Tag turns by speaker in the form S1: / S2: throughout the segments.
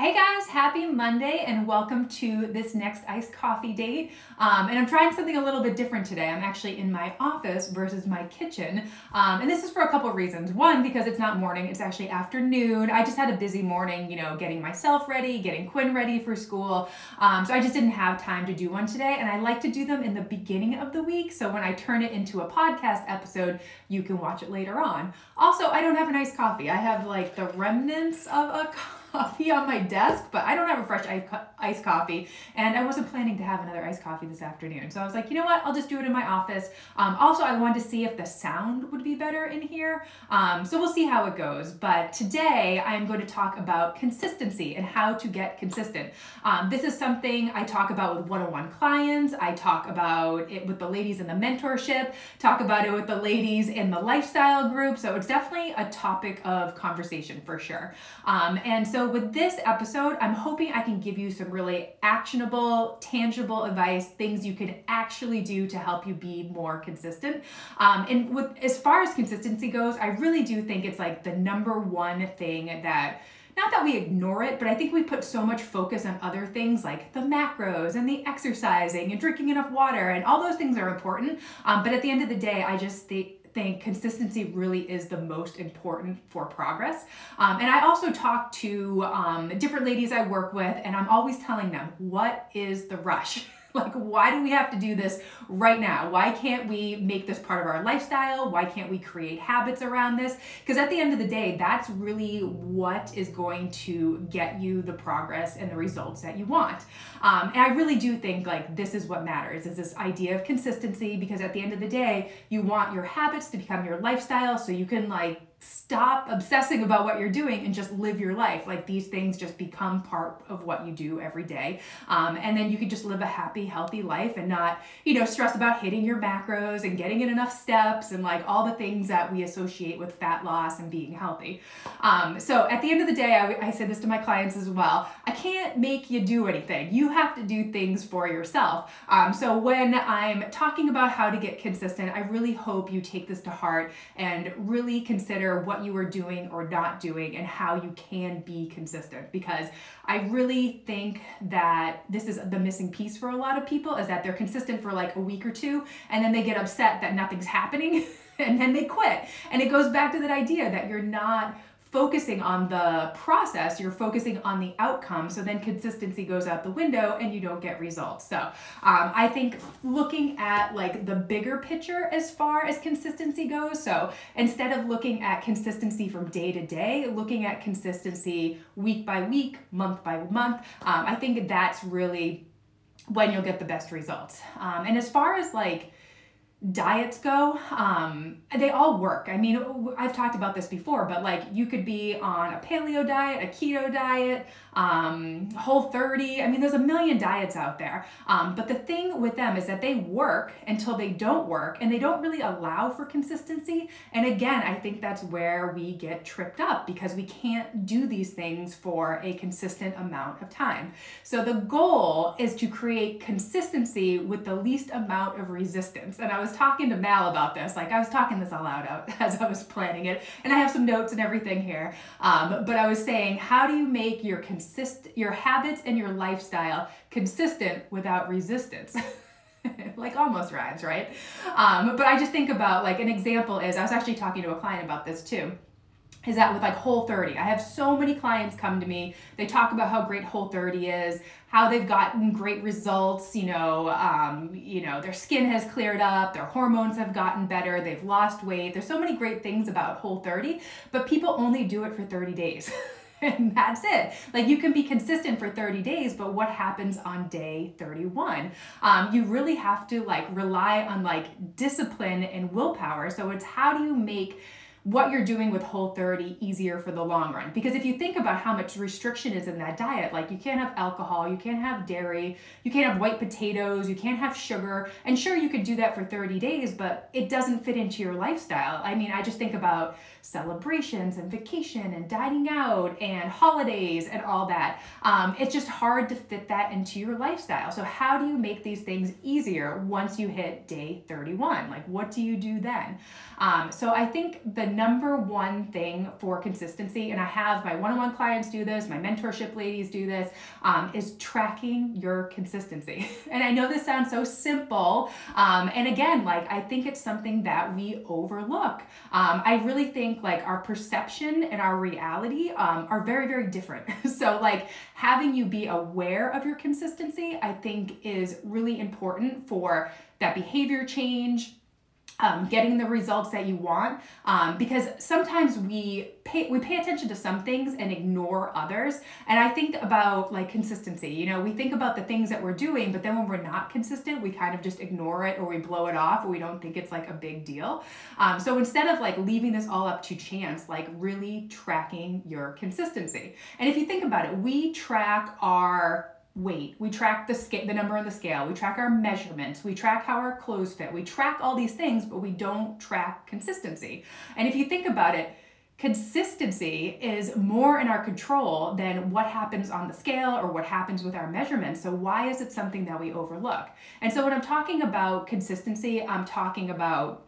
S1: Hey guys, happy Monday and welcome to this next iced coffee date. Um, and I'm trying something a little bit different today. I'm actually in my office versus my kitchen. Um, and this is for a couple reasons. One, because it's not morning, it's actually afternoon. I just had a busy morning, you know, getting myself ready, getting Quinn ready for school. Um, so I just didn't have time to do one today. And I like to do them in the beginning of the week. So when I turn it into a podcast episode, you can watch it later on. Also, I don't have an iced coffee. I have like the remnants of a coffee on my desk, but I don't have a fresh iced coffee. And I wasn't planning to have another iced coffee this afternoon. So I was like, you know what? I'll just do it in my office. Um, also, I wanted to see if the sound would be better in here. Um, so we'll see how it goes. But today I'm going to talk about consistency and how to get consistent. Um, this is something I talk about with one on one clients. I talk about it with the ladies in the mentorship, talk about it with the ladies in the lifestyle group. So it's definitely a topic of conversation for sure. Um, and so so, with this episode, I'm hoping I can give you some really actionable, tangible advice, things you can actually do to help you be more consistent. Um, and with as far as consistency goes, I really do think it's like the number one thing that not that we ignore it, but I think we put so much focus on other things like the macros and the exercising and drinking enough water, and all those things are important. Um, but at the end of the day, I just think think consistency really is the most important for progress. Um, and I also talk to um, different ladies I work with, and I'm always telling them, what is the rush? Like, why do we have to do this right now? Why can't we make this part of our lifestyle? Why can't we create habits around this? Because at the end of the day, that's really what is going to get you the progress and the results that you want. Um, and I really do think like this is what matters is this idea of consistency because at the end of the day, you want your habits to become your lifestyle so you can like stop obsessing about what you're doing and just live your life. Like these things just become part of what you do every day. Um, and then you can just live a happy, healthy life and not, you know, stress about hitting your macros and getting in enough steps and like all the things that we associate with fat loss and being healthy. Um, so at the end of the day, I, I say this to my clients as well I can't make you do anything. You have to do things for yourself. Um, so when I'm talking about how to get consistent, I really hope you take this to heart and really consider what you are doing or not doing and how you can be consistent because I really think that this is the missing piece for a lot of people is that they're consistent for like a week or two and then they get upset that nothing's happening and then they quit. And it goes back to that idea that you're not focusing on the process, you're focusing on the outcome. So then consistency goes out the window and you don't get results. So um, I think looking at like the bigger picture as far as consistency goes. So instead of looking at consistency from day to day, looking at consistency week by week, month by month, um, I think that's really when you'll get the best results. Um, and as far as like, diets go, um, they all work. I mean, I've talked about this before, but like you could be on a paleo diet, a keto diet, um, Whole 30. I mean, there's a million diets out there. Um, but the thing with them is that they work until they don't work and they don't really allow for consistency. And again, I think that's where we get tripped up because we can't do these things for a consistent amount of time. So the goal is to create consistency with the least amount of resistance. And I was talking to Mal about this, like I was talking this all out, out as I was planning it. And I have some notes and everything here. Um, but I was saying, how do you make your consist your habits and your lifestyle consistent without resistance. like almost rhymes, right? Um, but I just think about like an example is I was actually talking to a client about this too is that with like whole 30 i have so many clients come to me they talk about how great whole 30 is how they've gotten great results you know um, you know their skin has cleared up their hormones have gotten better they've lost weight there's so many great things about whole 30 but people only do it for 30 days and that's it. Like you can be consistent for 30 days, but what happens on day 31? Um, you really have to like rely on like discipline and willpower. So it's how do you make what you're doing with whole 30 easier for the long run because if you think about how much restriction is in that diet like you can't have alcohol you can't have dairy you can't have white potatoes you can't have sugar and sure you could do that for 30 days but it doesn't fit into your lifestyle i mean i just think about celebrations and vacation and dining out and holidays and all that. Um, it's just hard to fit that into your lifestyle. So, how do you make these things easier once you hit day 31? Like, what do you do then? Um, so, I think the number one thing for consistency, and I have my one on one clients do this, my mentorship ladies do this, um, is tracking your consistency. and I know this sounds so simple. Um, and again, like I think it's something that we overlook. Um, I really think like our perception and our reality um, are very, very different. so, like having you be aware of your consistency, I think is really important for that behavior change um, getting the results that you want um, because sometimes we pay we pay attention to some things and ignore others. And i think about like consistency you know we think about the things that we're doing but then when we're not consistent we kind of just ignore it or we blow it off or we don't think it's like a big deal. Um, so instead of like leaving this all up to chance like really tracking your consistency. And if you think about it we track our weight. We track the scale, the number on the scale. We track our measurements. We track how our clothes fit. We track all these things, but we don't track consistency. And if you think about it, consistency is more in our control than what happens on the scale or what happens with our measurements. So why is it something that we overlook? And so when I'm talking about consistency, I'm talking about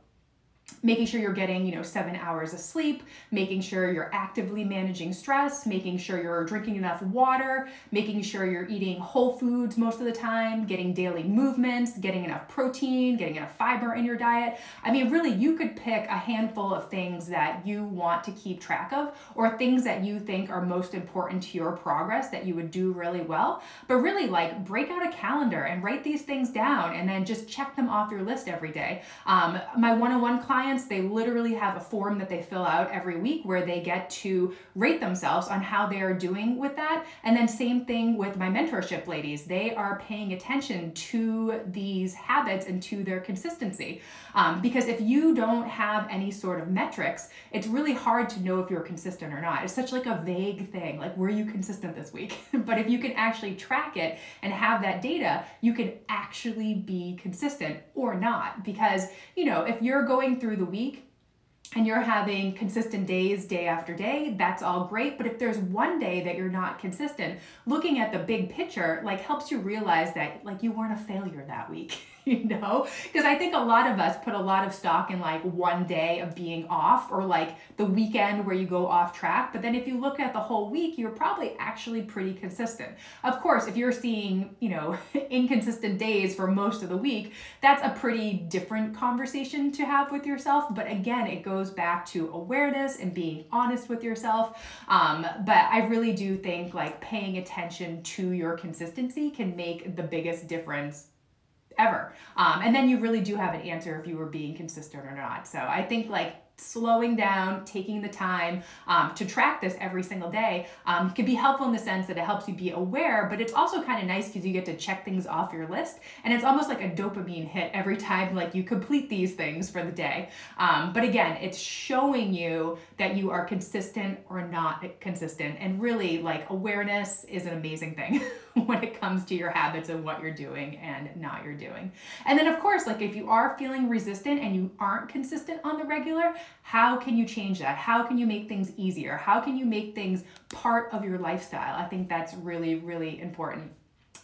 S1: making sure you're getting you know seven hours of sleep making sure you're actively managing stress making sure you're drinking enough water making sure you're eating whole foods most of the time getting daily movements getting enough protein getting enough fiber in your diet. I mean really you could pick a handful of things that you want to keep track of or things that you think are most important to your progress that you would do really well. But really like break out a calendar and write these things down and then just check them off your list every day. Um, my one-on-one class clients, they literally have a form that they fill out every week where they get to rate themselves on how they are doing with that. And then, same thing with my mentorship ladies, they are paying attention to these habits and to their consistency. Um, because if you don't have any sort of metrics, it's really hard to know if you're consistent or not. It's such like a vague thing, like were you consistent this week? but if you can actually track it and have that data, you can actually be consistent or not. Because, you know, if you're going through the week and you're having consistent days day after day, that's all great. But if there's one day that you're not consistent, looking at the big picture like helps you realize that like you weren't a failure that week. you know? Because I think a lot of us put a lot of stock in like one day of being off or like the weekend where you go off track. But then if you look at the whole week, you're probably actually pretty consistent. Of course, if you're seeing, you know, inconsistent days for most of the week, that's a pretty different conversation to have with yourself. But again, it goes back to awareness and being honest with yourself. Um, but I really do think like paying attention to your consistency can make the biggest difference ever. Um, and then you really do have an answer if you were being consistent or not. So I think like slowing down, taking the time um, to track this every single day um, can be helpful in the sense that it helps you be aware, but it's also kind of nice because you get to check things off your list. And it's almost like a dopamine hit every time like you complete these things for the day. Um, but again, it's showing you that you are consistent or not consistent. And really like awareness is an amazing thing when it comes to your habits and what you're doing and not you're doing. And then of course, like if you are feeling resistant and you aren't consistent on the regular, how can you change that? How can you make things easier? How can you make things part of your lifestyle? I think that's really, really important.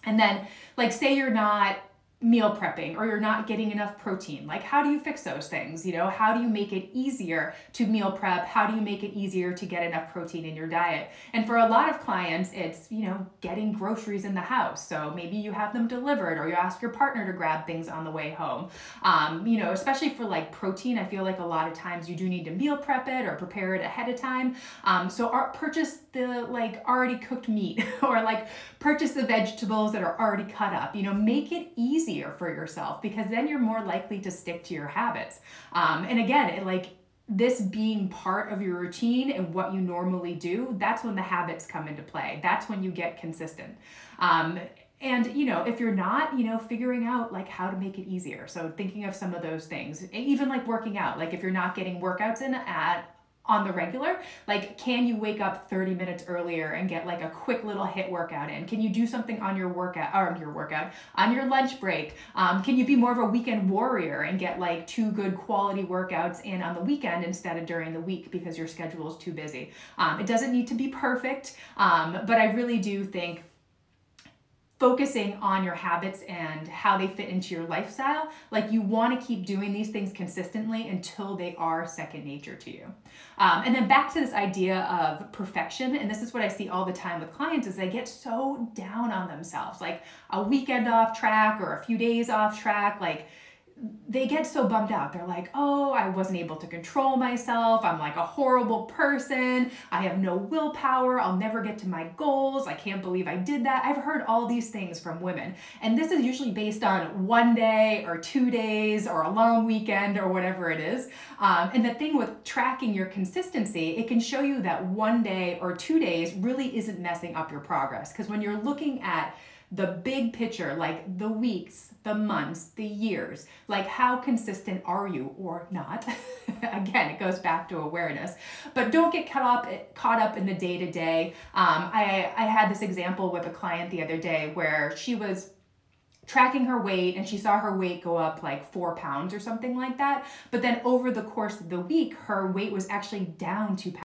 S1: And then, like, say you're not meal prepping or you're not getting enough protein? Like how do you fix those things? You know how do you make it easier to meal prep? How do you make it easier to get enough protein in your diet? And for a lot of clients it's you know getting groceries in the house. So maybe you have them delivered or you ask your partner to grab things on the way home. Um, you know especially for like protein i feel like a lot of times you do need to meal prep it or prepare it ahead of time. Um, so our, purchase the like already cooked meat or like purchase the vegetables that are already cut up. You know make it easy easier for yourself because then you're more likely to stick to your habits. Um, and again, it, like this being part of your routine and what you normally do, that's when the habits come into play. That's when you get consistent. Um, and you know if you're not you know figuring out like how to make it easier so thinking of some of those things even like working out like if you're not getting workouts in at on the regular like can you wake up 30 minutes earlier and get like a quick little HIIT workout in? Can you do something on your workout or your workout on your lunch break? Um, can you be more of a weekend warrior and get like two good quality workouts in on the weekend instead of during the week because your schedule is too busy? Um, it doesn't need to be perfect um, but i really do think focusing on your habits and how they fit into your lifestyle. Like you want to keep doing these things consistently until they are second nature to you. Um, and then back to this idea of perfection, and this is what I see all the time with clients is they get so down on themselves, like a weekend off track or a few days off track, like they get so bummed out. They're like, oh, I wasn't able to control myself. I'm like a horrible person. I have no willpower. I'll never get to my goals. I can't believe I did that. I've heard all these things from women. And this is usually based on one day or two days or a long weekend or whatever it is. Um, and the thing with tracking your consistency, it can show you that one day or two days really isn't messing up your progress. Because when you're looking at the big picture, like the weeks, the months, the years, like how consistent are you or not? Again, it goes back to awareness. But don't get caught up caught up in the day to day. I I had this example with a client the other day where she was tracking her weight and she saw her weight go up like four pounds or something like that. But then over the course of the week, her weight was actually down two pounds